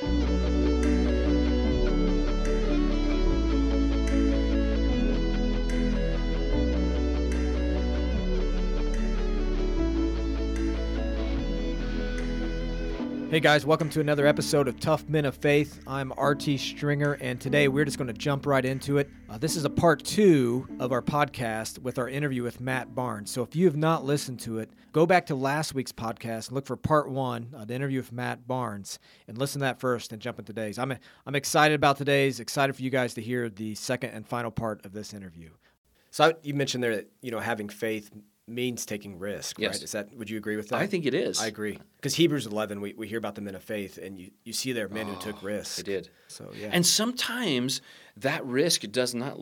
Thank you. Hey guys, welcome to another episode of Tough Men of Faith. I'm RT Stringer, and today we're just going to jump right into it. Uh, this is a part two of our podcast with our interview with Matt Barnes. So if you have not listened to it, go back to last week's podcast and look for part one, uh, the interview with Matt Barnes, and listen to that first and jump into today's. I'm, I'm excited about today's, excited for you guys to hear the second and final part of this interview. So you mentioned there that, you know, having faith means taking risk, yes. right? Is that would you agree with that? I think it is. I agree. Because Hebrews 11, we, we hear about the men of faith, and you, you see there men oh, who took risks. They did. So yeah. And sometimes that risk does not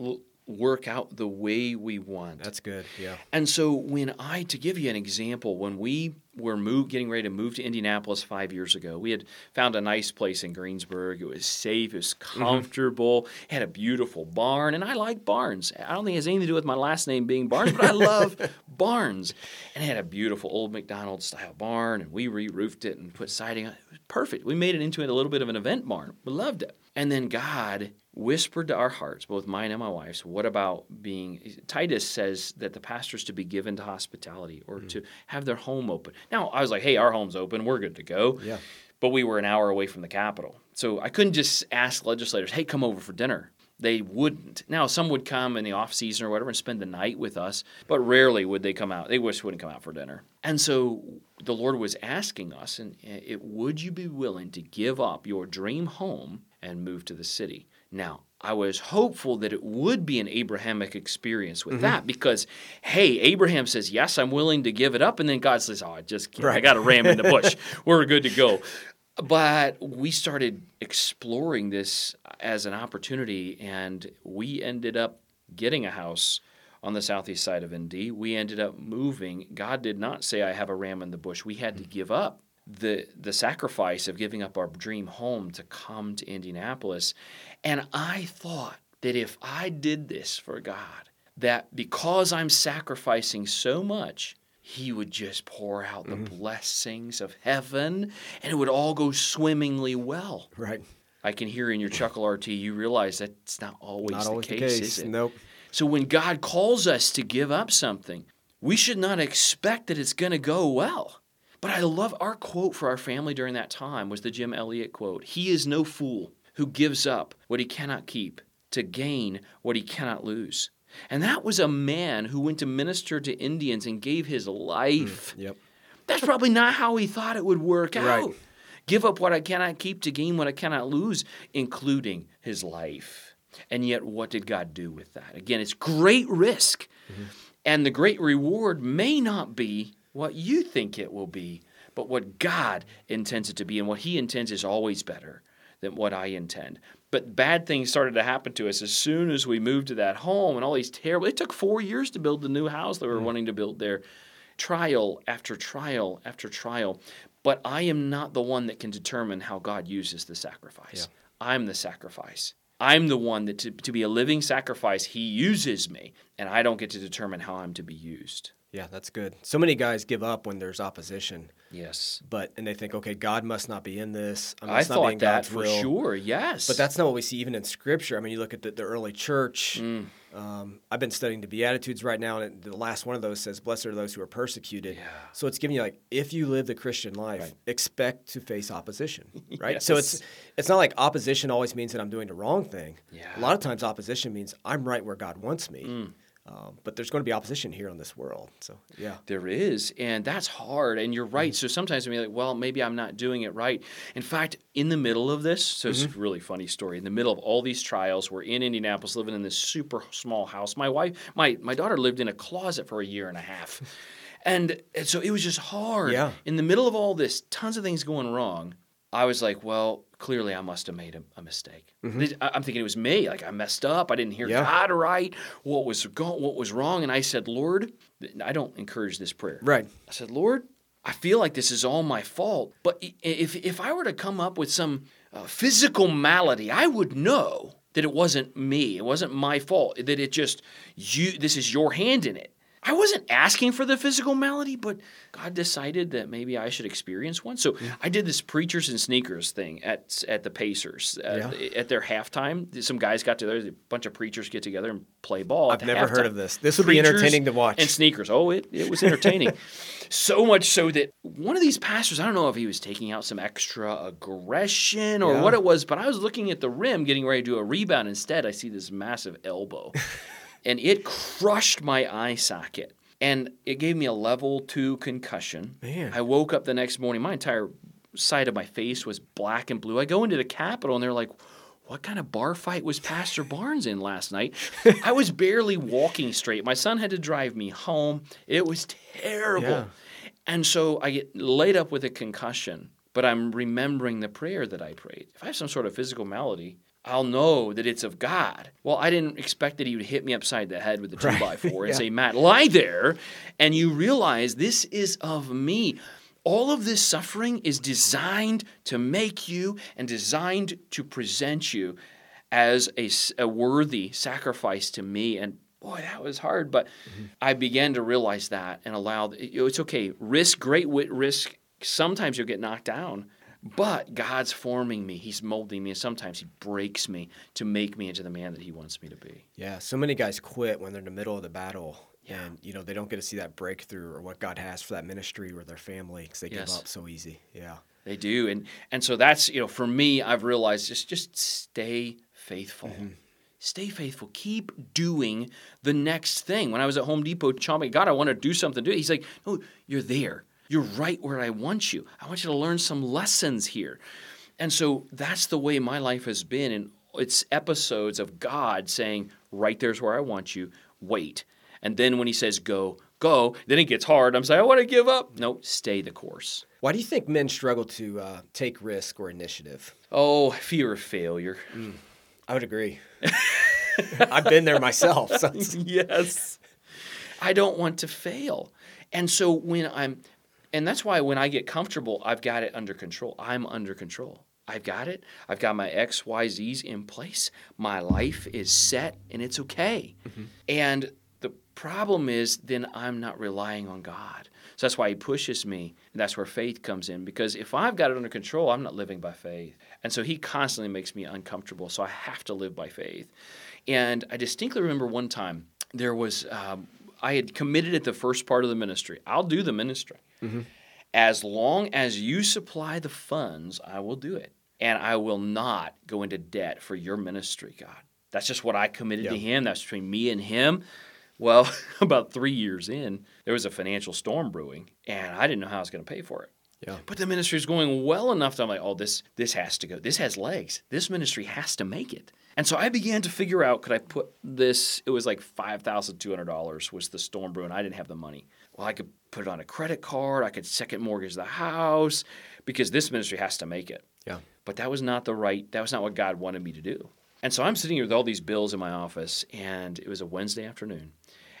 work out the way we want. That's good. Yeah. And so when I to give you an example, when we were move, getting ready to move to Indianapolis five years ago, we had found a nice place in Greensburg. It was safe, it was mm-hmm. comfortable, mm-hmm. had a beautiful barn, and I like barns. I don't think it has anything to do with my last name being Barnes, but I love barns. And it had a beautiful old McDonald's style barn, and we re-roofed it and put siding on. It was perfect. We made it into a little bit of an event barn. We loved it. And then God whispered to our hearts, both mine and my wife's, what about being. Titus says that the pastor's to be given to hospitality or mm-hmm. to have their home open. Now, I was like, hey, our home's open. We're good to go. Yeah. But we were an hour away from the Capitol. So I couldn't just ask legislators, hey, come over for dinner. They wouldn't. Now, some would come in the off season or whatever and spend the night with us, but rarely would they come out. They just wouldn't come out for dinner. And so the Lord was asking us, and it, would you be willing to give up your dream home and move to the city? Now, I was hopeful that it would be an Abrahamic experience with mm-hmm. that because, hey, Abraham says, Yes, I'm willing to give it up. And then God says, Oh, I just. Right. I got a ram in the bush. We're good to go. But we started exploring this as an opportunity, and we ended up getting a house on the southeast side of Indy. We ended up moving. God did not say, I have a ram in the bush. We had to mm. give up the the sacrifice of giving up our dream home to come to Indianapolis. And I thought that if I did this for God, that because I'm sacrificing so much, he would just pour out the mm-hmm. blessings of heaven and it would all go swimmingly well. Right. I can hear in your chuckle RT you realize that's not always, not the, always case, the case, is it? Nope. So when God calls us to give up something, we should not expect that it's going to go well. But I love our quote for our family during that time was the Jim Elliot quote. He is no fool who gives up what he cannot keep to gain what he cannot lose. And that was a man who went to minister to Indians and gave his life. Mm, yep. That's probably not how he thought it would work right. out. Give up what I cannot keep to gain what I cannot lose, including his life. And yet, what did God do with that? Again, it's great risk. Mm-hmm. And the great reward may not be what you think it will be, but what God intends it to be. And what He intends is always better than what I intend. But bad things started to happen to us as soon as we moved to that home and all these terrible, it took four years to build the new house that we were mm. wanting to build there. Trial after trial after trial. But I am not the one that can determine how God uses the sacrifice. Yeah. I'm the sacrifice. I'm the one that to, to be a living sacrifice, He uses me, and I don't get to determine how I'm to be used. Yeah, that's good. So many guys give up when there's opposition. Yes. But and they think, okay, God must not be in this. I, thought that God's for will. sure. Yes. But that's not what we see even in Scripture. I mean, you look at the, the early church. Mm. Um, I've been studying the Beatitudes right now, and the last one of those says, "Blessed are those who are persecuted." Yeah. So it's giving you like, if you live the Christian life, right. expect to face opposition, right? yes. So it's it's not like opposition always means that I'm doing the wrong thing. Yeah. A lot of times, opposition means I'm right where God wants me. Mm. Um, but there's going to be opposition here in this world. So, yeah. There is. And that's hard. And you're right. Mm-hmm. So sometimes we're like, well, maybe I'm not doing it right. In fact, in the middle of this, so mm-hmm. it's a really funny story. In the middle of all these trials, we're in Indianapolis living in this super small house. My wife, my, my daughter lived in a closet for a year and a half. and, and so it was just hard. Yeah. In the middle of all this, tons of things going wrong. I was like, well, clearly I must have made a, a mistake. Mm-hmm. I'm thinking it was me. Like I messed up. I didn't hear yeah. God right. What was go- what was wrong? And I said, Lord, I don't encourage this prayer. Right. I said, Lord, I feel like this is all my fault. But if if I were to come up with some uh, physical malady, I would know that it wasn't me. It wasn't my fault. That it just you. This is your hand in it. I wasn't asking for the physical malady, but God decided that maybe I should experience one. So I did this preachers and sneakers thing at at the Pacers uh, at their halftime. Some guys got together, a bunch of preachers get together and play ball. I've never heard of this. This would be entertaining to watch. And sneakers. Oh, it, it was entertaining. so much so that one of these pastors, I don't know if he was taking out some extra aggression or Yeah. what it was, but I was looking at the rim getting ready to do a rebound. Instead, I see this massive elbow. and it crushed my eye socket. And it gave me a level two concussion. Man. I woke up the next morning, my entire side of my face was black and blue. I go into the Capitol and they're like, what kind of bar fight was Pastor Barnes in last night? I was barely walking straight. My son had to drive me home. It was terrible. Yeah. And so I get laid up with a concussion, but I'm remembering the prayer that I prayed. If I have some sort of physical malady, I'll know that it's of God. Well, I didn't expect that he would hit me upside the head with a two by four and Yeah. say, Matt, lie there. And you realize this is of me. All of this suffering is designed to make you and designed to present you as a worthy sacrifice to me. And boy, that was hard. But mm-hmm. I began to realize that and allow it's okay. Risk, great risk. Sometimes you'll get knocked down. But God's forming me. He's molding me. And sometimes He breaks me to make me into the man that He wants me to be. Yeah, so many guys quit when they're in the middle of the battle, and you know they don't get to see that breakthrough or what God has for that ministry or their family because they Yes. give up so easy. Yeah, They do, and and so that's you know for me, I've realized just just stay faithful. Mm-hmm. Stay faithful. Keep doing the next thing. When I was at Home Depot, chomping, God, I want to do something. Do it. He's like, No, you're there. You're right where I want you. I want you to learn some lessons here. And so that's the way my life has been. And it's episodes of God saying, Right there's where I want you. Wait. And then when He says go, go, then it gets hard. I'm saying, I want to give up. No, stay the course. why do you think men struggle to uh, take risk or initiative? Oh, fear of failure. I would agree. I've been there myself. So yes. I don't want to fail. And so when I'm, and that's why when I get comfortable, I've got it under control. I'm under control. I've got it. I've got my X, Y, Z's in place. My life is set and it's okay. And the problem is then I'm not relying on God. So that's why he pushes me. And that's where faith comes in. Because if I've got it under control, I'm not living by faith. And so he constantly makes me uncomfortable. So I have to live by faith. And I distinctly remember one time there was, um, I had committed at the first part of the ministry. I'll do the ministry. Mm-hmm. As long as you supply the funds, I will do it. And I will not go into debt for your ministry, God. That's just what I committed to Him. That's between me and Him. Well, about three years in, there was a financial storm brewing, and I didn't know how I was going to pay for it. yeah, But the ministry is going well enough that I'm like, oh, this this has to go. This has legs. This ministry has to make it. And so I began to figure out could I put this? It was like five thousand two hundred dollars was the storm brew, and I didn't have the money. Well, I could put it on a credit card. I could second mortgage the house because this ministry has to make it. yeah, But that was not the right. That was not what God wanted me to do. And so I'm sitting here with all these bills in my office, and it was a Wednesday afternoon.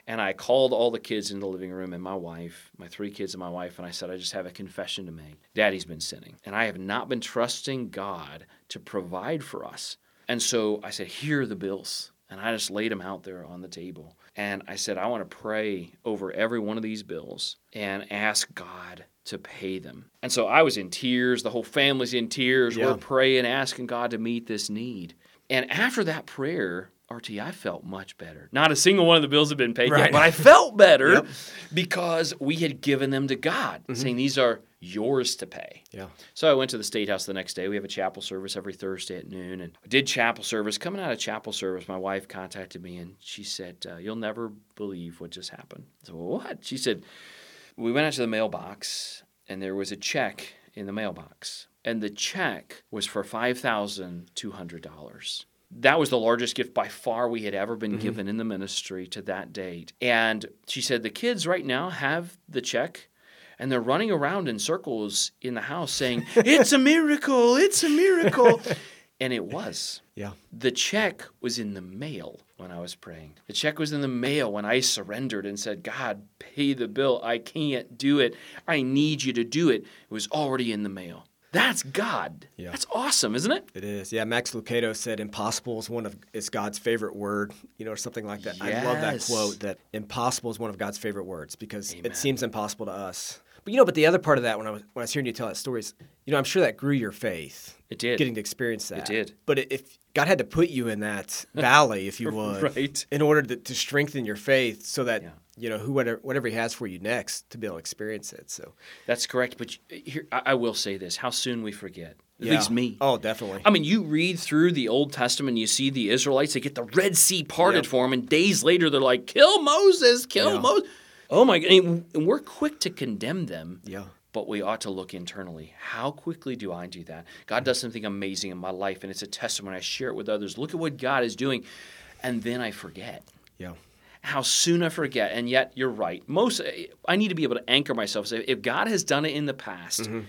And I called all the kids in the living room and my wife, my three kids and my wife, and I said, I just have a confession to make. Daddy's been sinning, and I have not been trusting God to provide for us. And so I said, Here are the bills. And I just laid them out there on the table. And I said, I want to pray over every one of these bills and ask God to pay them. And so I was in tears. The whole family's in tears. Yeah. We're praying, asking God to meet this need. And after that prayer, RT, I felt much better. Not a single one of the bills had been paid Right. yet, but I felt better Yep. because we had given them to God, saying these are yours to pay. yeah. So I went to the State House the next day. We have a chapel service every Thursday at noon, and I did chapel service. Coming out of chapel service, my wife contacted me and she said, uh, "You'll never believe what just happened." So what? She said, "We went out to the mailbox, and there was a check in the mailbox, and the check was for five thousand two hundred dollars." That was the largest gift by far we had ever been mm-hmm. given in the ministry to that date. And she said, The kids right now have the check and they're running around in circles in the house saying, It's a miracle, it's a miracle. and it was. Yeah. The check was in the mail when I was praying. The check was in the mail when I surrendered and said, God, pay the bill. I can't do it. I need you to do it. It was already in the mail. That's God. Yeah. That's awesome, isn't it? It is. Yeah, Max Lucado said impossible is one of is God's favorite word, you know, or something like that. I love that quote that impossible is one of God's favorite words because Amen. it seems impossible to us. But you know, but the other part of that when I was when I was hearing you tell that story is, you know, I'm sure that grew your faith. It did. Getting to experience that. It did. But if God had to put you in that valley, if you would, Right. in order to, to strengthen your faith so that Yeah. you know who whatever, whatever he has for you next to be able to experience it. So That's correct. But here, I I will say this: how soon we forget. At yeah. least me. Oh, definitely. I mean, you read through the Old Testament, you see the Israelites, they get the Red Sea parted Yep. for them, and days later they're like, kill Moses, kill Yeah. Moses. Oh my God. And and we're quick to condemn them, yeah. But we ought to look internally. How quickly do I do that? God does something amazing in my life, and it's a testimony. I share it with others. Look at what God is doing. And then I forget. Yeah. How soon I forget. And yet, you're right. Most, I need to be able to anchor myself. Say, if God has done it in the past, mm-hmm.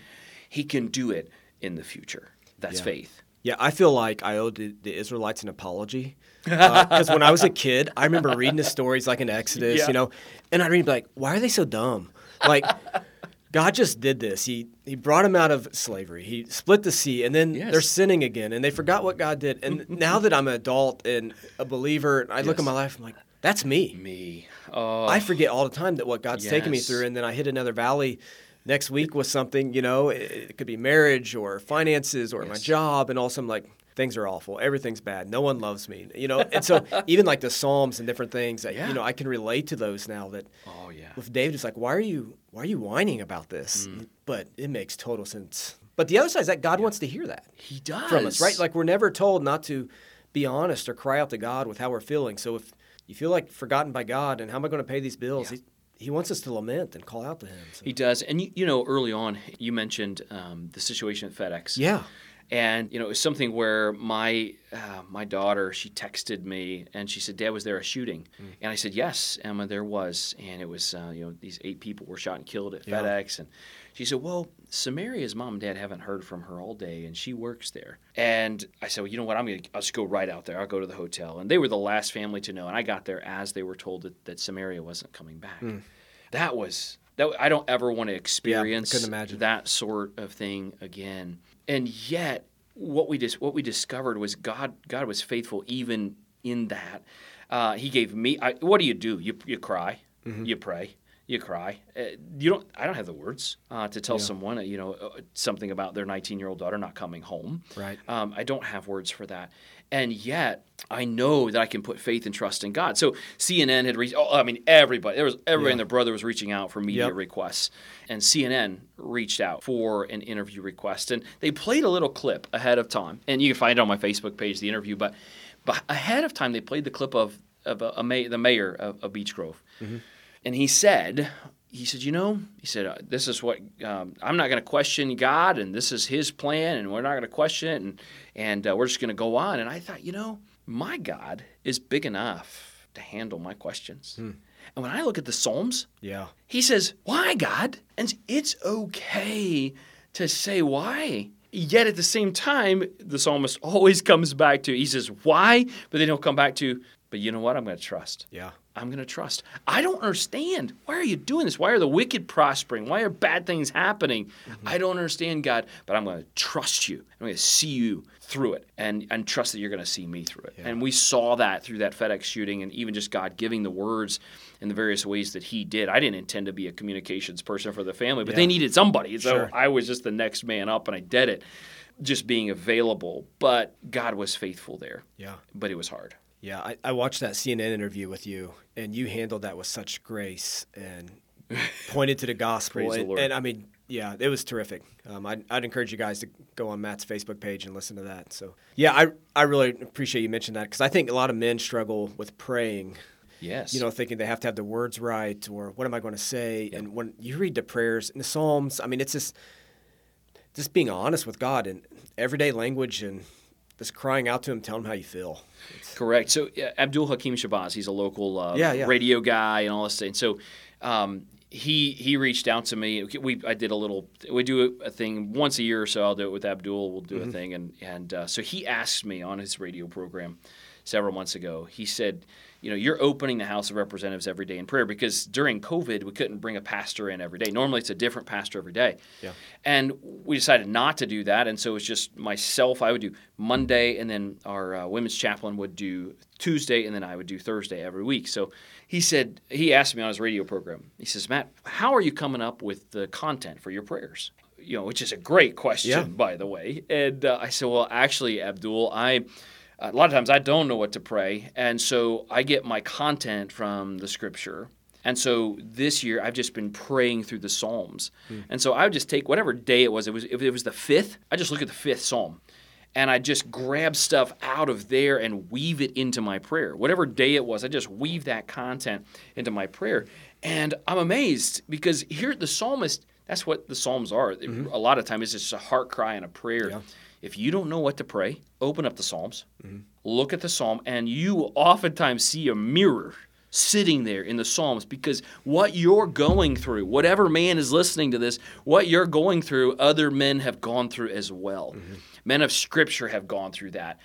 He can do it in the future. That's Yeah. faith. Yeah, I feel like I owe the, the Israelites an apology. Uh, because when I was a kid, I remember reading the stories like in Exodus, Yeah. you know, and I'd read like, why are they so dumb? Like, God just did this. He he brought them out of slavery. He split the sea, and then Yes. they're sinning again, and they forgot what God did. And now that I'm an adult and a believer, I look at my life, I'm like, that's me. Me. Oh, I forget all the time that what God's taken me through, and then I hit another valley next week with something. You know, it, it could be marriage or finances or my job, and also sudden, like things are awful, everything's bad, no one loves me. You know, and so even like the Psalms and different things, that, Yeah. you know, I can relate to those now. That oh yeah. with David, it's like, why are you why are you whining about this? Mm. But it makes total sense. But the other side is that God wants to hear that He does. from us, right? Like we're never told not to be honest or cry out to God with how we're feeling. So if you feel like forgotten by God and how am I going to pay these bills? Yeah. He, he wants us to lament and call out to Him. So. he does. And you, you know, early on, you mentioned um, the situation at FedEx. Yeah, And you know, it was something where my uh, my daughter she texted me and she said, "Dad, was there a shooting?" Mm. And I said, "Yes, Emma, there was." And it was uh, you know these eight people were shot and killed at Yeah. FedEx. And she said, "Well, Samaria's mom and dad haven't heard from her all day, and she works there." And I said, "Well, you know what? I'm gonna I'll just go right out there. I'll go to the hotel." And they were the last family to know. And I got there as they were told that, that Samaria wasn't coming back. That was that. I don't ever want to experience yeah, imagine. that sort of thing again. And yet, what we just what we discovered was God. God was faithful even in that. Uh, he gave me. I, what do you do? You you cry. Mm-hmm. You pray. You cry. Uh, you don't. I don't have the words uh, to tell someone. uh, You know uh, something about their 19 year old daughter not coming home. Right. Um, I don't have words for that. And yet, I know that I can put faith and trust in God. So CNN had reached. Oh, I mean, everybody. There was everybody and their brother was reaching out for media Yep. requests, and CNN reached out for an interview request, and they played a little clip ahead of time, and you can find it on my Facebook page, the interview. But, but ahead of time, they played the clip of of uh, a, a may, the mayor of, of Beech Grove, mm-hmm. and he said. He said, "You know," he said, uh, "This is what um, I'm not going to question God, and this is His plan, and we're not going to question it, and and uh, we're just going to go on." And I thought, you know, my God is big enough to handle my questions. And when I look at the Psalms, yeah, he says, Why, God? And it's okay to say why. Yet at the same time, the psalmist always comes back to, he says, Why? But then he'll come back to, But you know what? I'm going to trust. yeah, I'm going to trust. I don't understand. Why are you doing this? Why are the wicked prospering? Why are bad things happening? Mm-hmm. I don't understand, God, but I'm going to trust you. I'm going to see you through it and, and trust that you're going to see me through it. And we saw that through that FedEx shooting and even just God giving the words in the various ways that He did. I didn't intend to be a communications person for the family, but they needed somebody. So Sure. I was just the next man up and I did it, just being available. But God was faithful there, yeah. but it was hard. Yeah, I, I watched that CNN interview with you, and you handled that with such grace and pointed to the gospel. Praise the and, Lord. and I mean, yeah, it was terrific. Um, I'd, I'd encourage you guys to go on Matt's Facebook page and listen to that. So, yeah, I, I really appreciate you mentioning that because I think a lot of men struggle with praying, Yes. you know, thinking they have to have the words right or what am I going to say? And when you read the prayers in the Psalms, I mean, it's just, just being honest with God in everyday language and just crying out to Him, telling Him how you feel. Correct. So Abdul Hakim Shabazz, he's a local uh, Yeah, yeah. radio guy and all this. And so um, he he reached out to me. We I did a little. We do a, a thing once a year or so. I'll do it with Abdul. We'll do Mm-hmm. a thing, and and uh, so he asked me on his radio program. several months ago. He said, you know, you're opening the House of Representatives every day in prayer because during COVID, we couldn't bring a pastor in every day. Normally, it's a different pastor every day. Yeah. And we decided not to do that. And so it's just myself. I would do Monday, and then our uh, women's chaplain would do Tuesday, and then I would do Thursday every week. So he said, he asked me on his radio program, he says, Matt, how are you coming up with the content for your prayers? You know, which is a great question, Yeah. by the way. And uh, I said, well, actually, Abdul, I a lot of times I don't know what to pray, and so I get my content from the scripture. And so this year I've just been praying through the Psalms. Hmm. And so I would just take whatever day it was. It was if it was the fifth, I just look at the fifth Psalm. And I just grab stuff out of there and weave it into my prayer. Whatever day it was, I just weave that content into my prayer. And I'm amazed because here the psalmist, that's what the Psalms are. Mm-hmm. A lot of times it's just a heart cry and a prayer. Yeah. If you don't know what to pray, open up the Psalms, mm-hmm. look at the Psalm, and you will oftentimes see a mirror sitting there in the Psalms because what you're going through, whatever man is listening to this, what you're going through, other men have gone through as well. Mm-hmm. Men of Scripture have gone through that.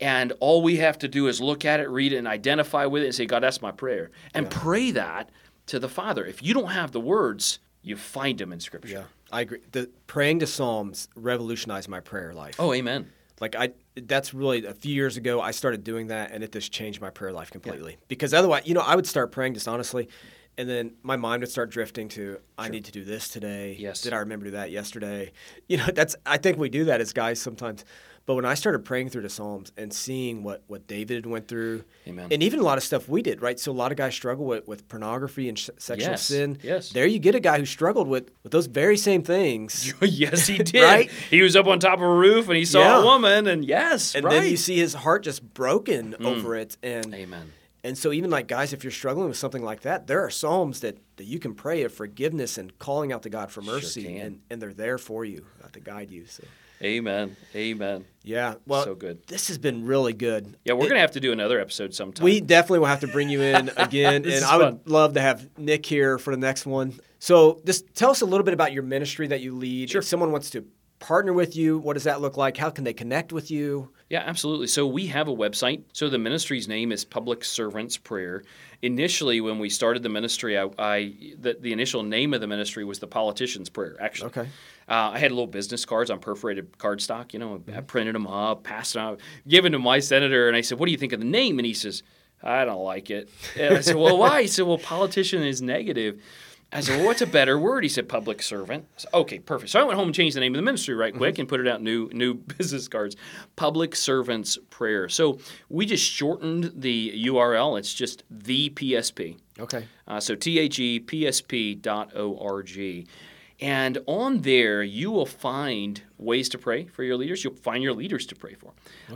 And all we have to do is look at it, read it, and identify with it and say, God, that's my prayer. And pray that to the Father. If you don't have the words, you find them in Scripture. Yeah, I agree. The praying to Psalms revolutionized my prayer life. Oh, amen. Like I, that's really a few years ago. I started doing that, and it just changed my prayer life completely. Because otherwise, you know, I would start praying just honestly, and then my mind would start drifting to, I need to do this today. Yes. Did I remember to do that yesterday? You know, that's. I think we do that as guys sometimes. But when I started praying through the Psalms and seeing what what David went through, Amen. and even a lot of stuff we did, right? So a lot of guys struggle with, with pornography and sh- sexual Yes, sin. yes. There you get a guy who struggled with with those very same things. yes, he did. Right? He was up on top of a roof and he saw Yeah. a woman, and yes, and right. Mm. then you see his heart just broken over it and Amen. And so even like guys if you're struggling with something like that there are psalms that, that you can pray of forgiveness and calling out to god for mercy can. and, and they're there for you uh, to guide you so Amen. Amen. yeah well So good. this has been really good Yeah, we're It- gonna have to do another episode sometime. we definitely will have to bring you in again and i would fun. love to have nick here for the next one so just tell us a little bit about your ministry that you lead Sure. if someone wants to partner with you what does that look like how can they connect with you Yeah, absolutely. So we have a website. So the ministry's name is Public Servants Prayer. Initially, when we started the ministry, I, I the, the initial name of the ministry was the Politician's Prayer. Actually, Okay. Uh, I had little business cards on perforated cardstock. You know, I printed them up, passed them out, given to my senator, and I said, "What do you think of the name?" And he says, "I don't like it." And I said, "Well, why?" He said, "Well, politician is negative." I said, well, what's a better word? He said, public servant. I said, okay, perfect. So I went home and changed the name of the ministry right quick and put it out new new business cards. Public Servants Prayer. So we just shortened the URL. It's just the PSP. okay Uh, so T H E P S P dot O R G. And on there, you will find ways to pray for your leaders. You'll find your leaders to pray for.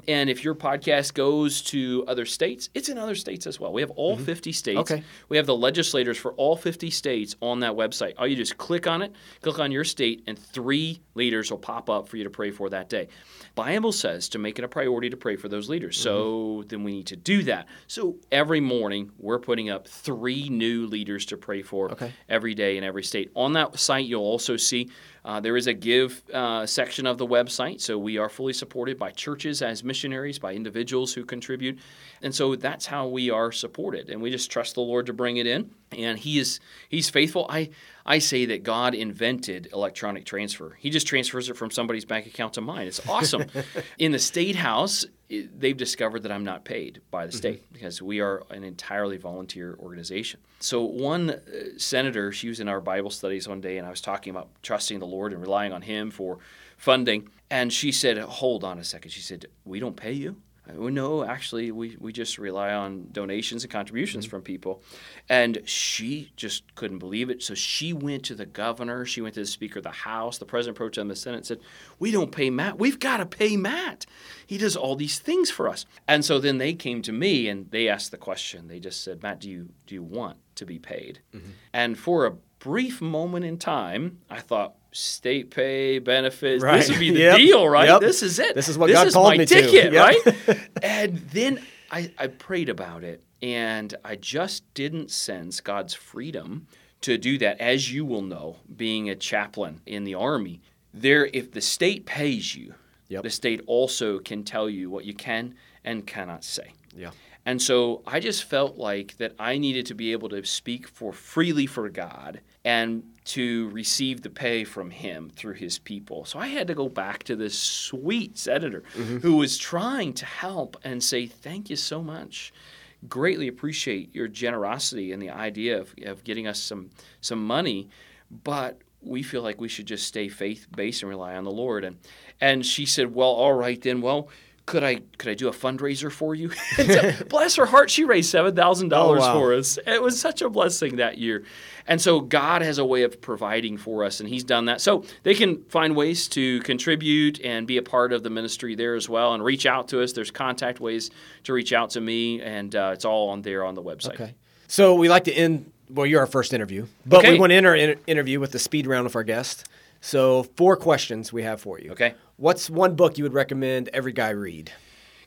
And if your podcast goes to other states, it's in other states as well. We have all mm-hmm. 50 states. Okay. We have the legislators for all 50 states on that website. All you just click on it, click on your state, and three leaders will pop up for you to pray for that day. Bible says to make it a priority to pray for those leaders. So mm-hmm. then we need to do that. So every morning we're putting up three new leaders to pray for Okay. every day in every state. On that site, you'll also see uh, there is a give uh, section of the website. So we are fully supported by churches as missionaries, by individuals who contribute. And so that's how we are supported. And we just trust the Lord to bring it in. And He is He's faithful. I, I say that God invented electronic transfer. He just transfers it from somebody's bank account to mine. It's awesome. in the state house, they've discovered that I'm not paid by the state because we are an entirely volunteer organization. So one uh, senator, she was in our Bible studies one day, and I was talking about trusting the Lord and relying on Him for funding, and she said, "Hold on a second. She said, "We don't pay you." I went, no, actually, we, we just rely on donations and contributions mm-hmm. from people. And she just couldn't believe it. So she went to the governor, she went to the Speaker of the House, the President Pro Tem of the Senate, and said, We don't pay Matt. We've got to pay Matt. He does all these things for us. And so then they came to me and they asked the question. They just said, Matt, do you, do you want to be paid? Mm-hmm. And for a brief moment in time, I thought, state pay benefits. Right. This would be the Yep. deal, right? Yep. This is it. This is what this God is called my me to. ticket, Yep. right? and then I, I prayed about it, and I just didn't sense God's freedom to do that. As you will know, being a chaplain in the army, there if the state pays you, the state also can tell you what you can and cannot say. Yeah. And so I just felt like that I needed to be able to speak for freely for God and to receive the pay from him through his people. So I had to go back to this sweet senator mm-hmm. who was trying to help and say, Thank you so much. Greatly appreciate your generosity and the idea of, of getting us some some money, but we feel like we should just stay faith based and rely on the Lord. And and she said, Well, all right then, well, could I could I do a fundraiser for you? so, bless her heart, she raised seven thousand dollars Oh, for us. It was such a blessing that year, and so God has a way of providing for us, and He's done that. So they can find ways to contribute and be a part of the ministry there as well, and reach out to us. There's contact ways to reach out to me, and uh, it's all on there on the website. Okay. So we like to end. Well, you're our first interview, but Okay. we want to end our inter- interview with the speed round of our guest. So four questions we have for you. Okay. What's one book you would recommend every guy read?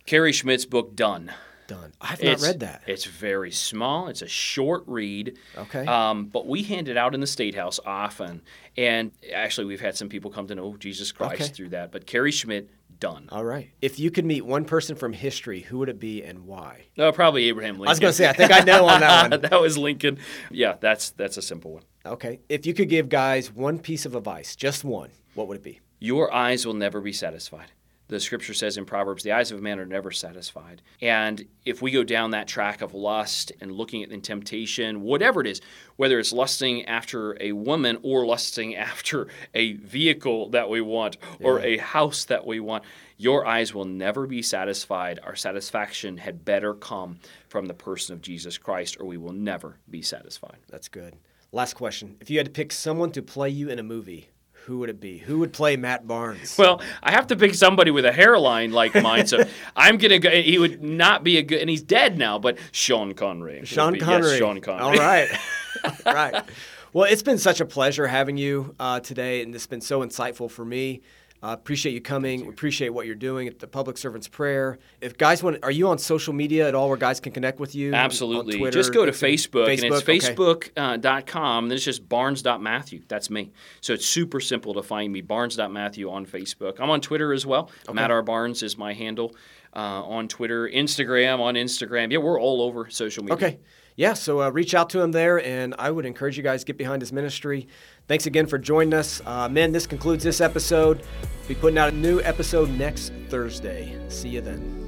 Cary Schmidt's book Done. Done. I've not It's- read that. It's very small. It's a short read. Okay. Um, but we hand it out in the State House often, and actually we've had some people come to know Jesus Christ Okay. through that. But Cary Schmidt, done. All right. If you could meet one person from history, who would it be and why? No, probably Abraham Lincoln. I was going to say, I think I know on that one. that was Lincoln. Yeah, that's that's a simple one. Okay. If you could give guys one piece of advice, just one, what would it be? Your eyes will never be satisfied. The scripture says in Proverbs, the eyes of a man are never satisfied. And if we go down that track of lust and looking at the temptation, whatever it is, whether it's lusting after a woman or lusting after a vehicle that we want or a house that we want, your eyes will never be satisfied. Our satisfaction had better come from the person of Jesus Christ, or we will never be satisfied. That's good. Last question. If you had to pick someone to play you in a movie, who would it be? Who would play Matt Barnes? Well, I have to pick somebody with a hairline like mine, so I'm gonna go. He would not be a good, and he's dead now. But Sean Connery. Sean be- Connery. Yes, Sean Connery. All right. All right. Well, it's been such a pleasure having you uh, today, and it's been so insightful for me. Uh, appreciate you coming. We appreciate what you're doing at the Public Servant's Prayer. If guys want, are you on social media at all where guys can connect with you? Absolutely. Twitter, just go to Instagram? Facebook, and it's okay. facebook.com. and then it's just barnes.matthew. That's me. So it's super simple to find me, barnes.matthew on Facebook. I'm on Twitter as well. Matt R. Barnes is my handle uh, on Twitter. Instagram, on Instagram. Yeah, we're all over social media. Okay. Yeah, so uh, reach out to him there, and I would encourage you guys get behind his ministry. Thanks again for joining us. Uh, men, this concludes this episode. Be putting out a new episode next Thursday. See you then.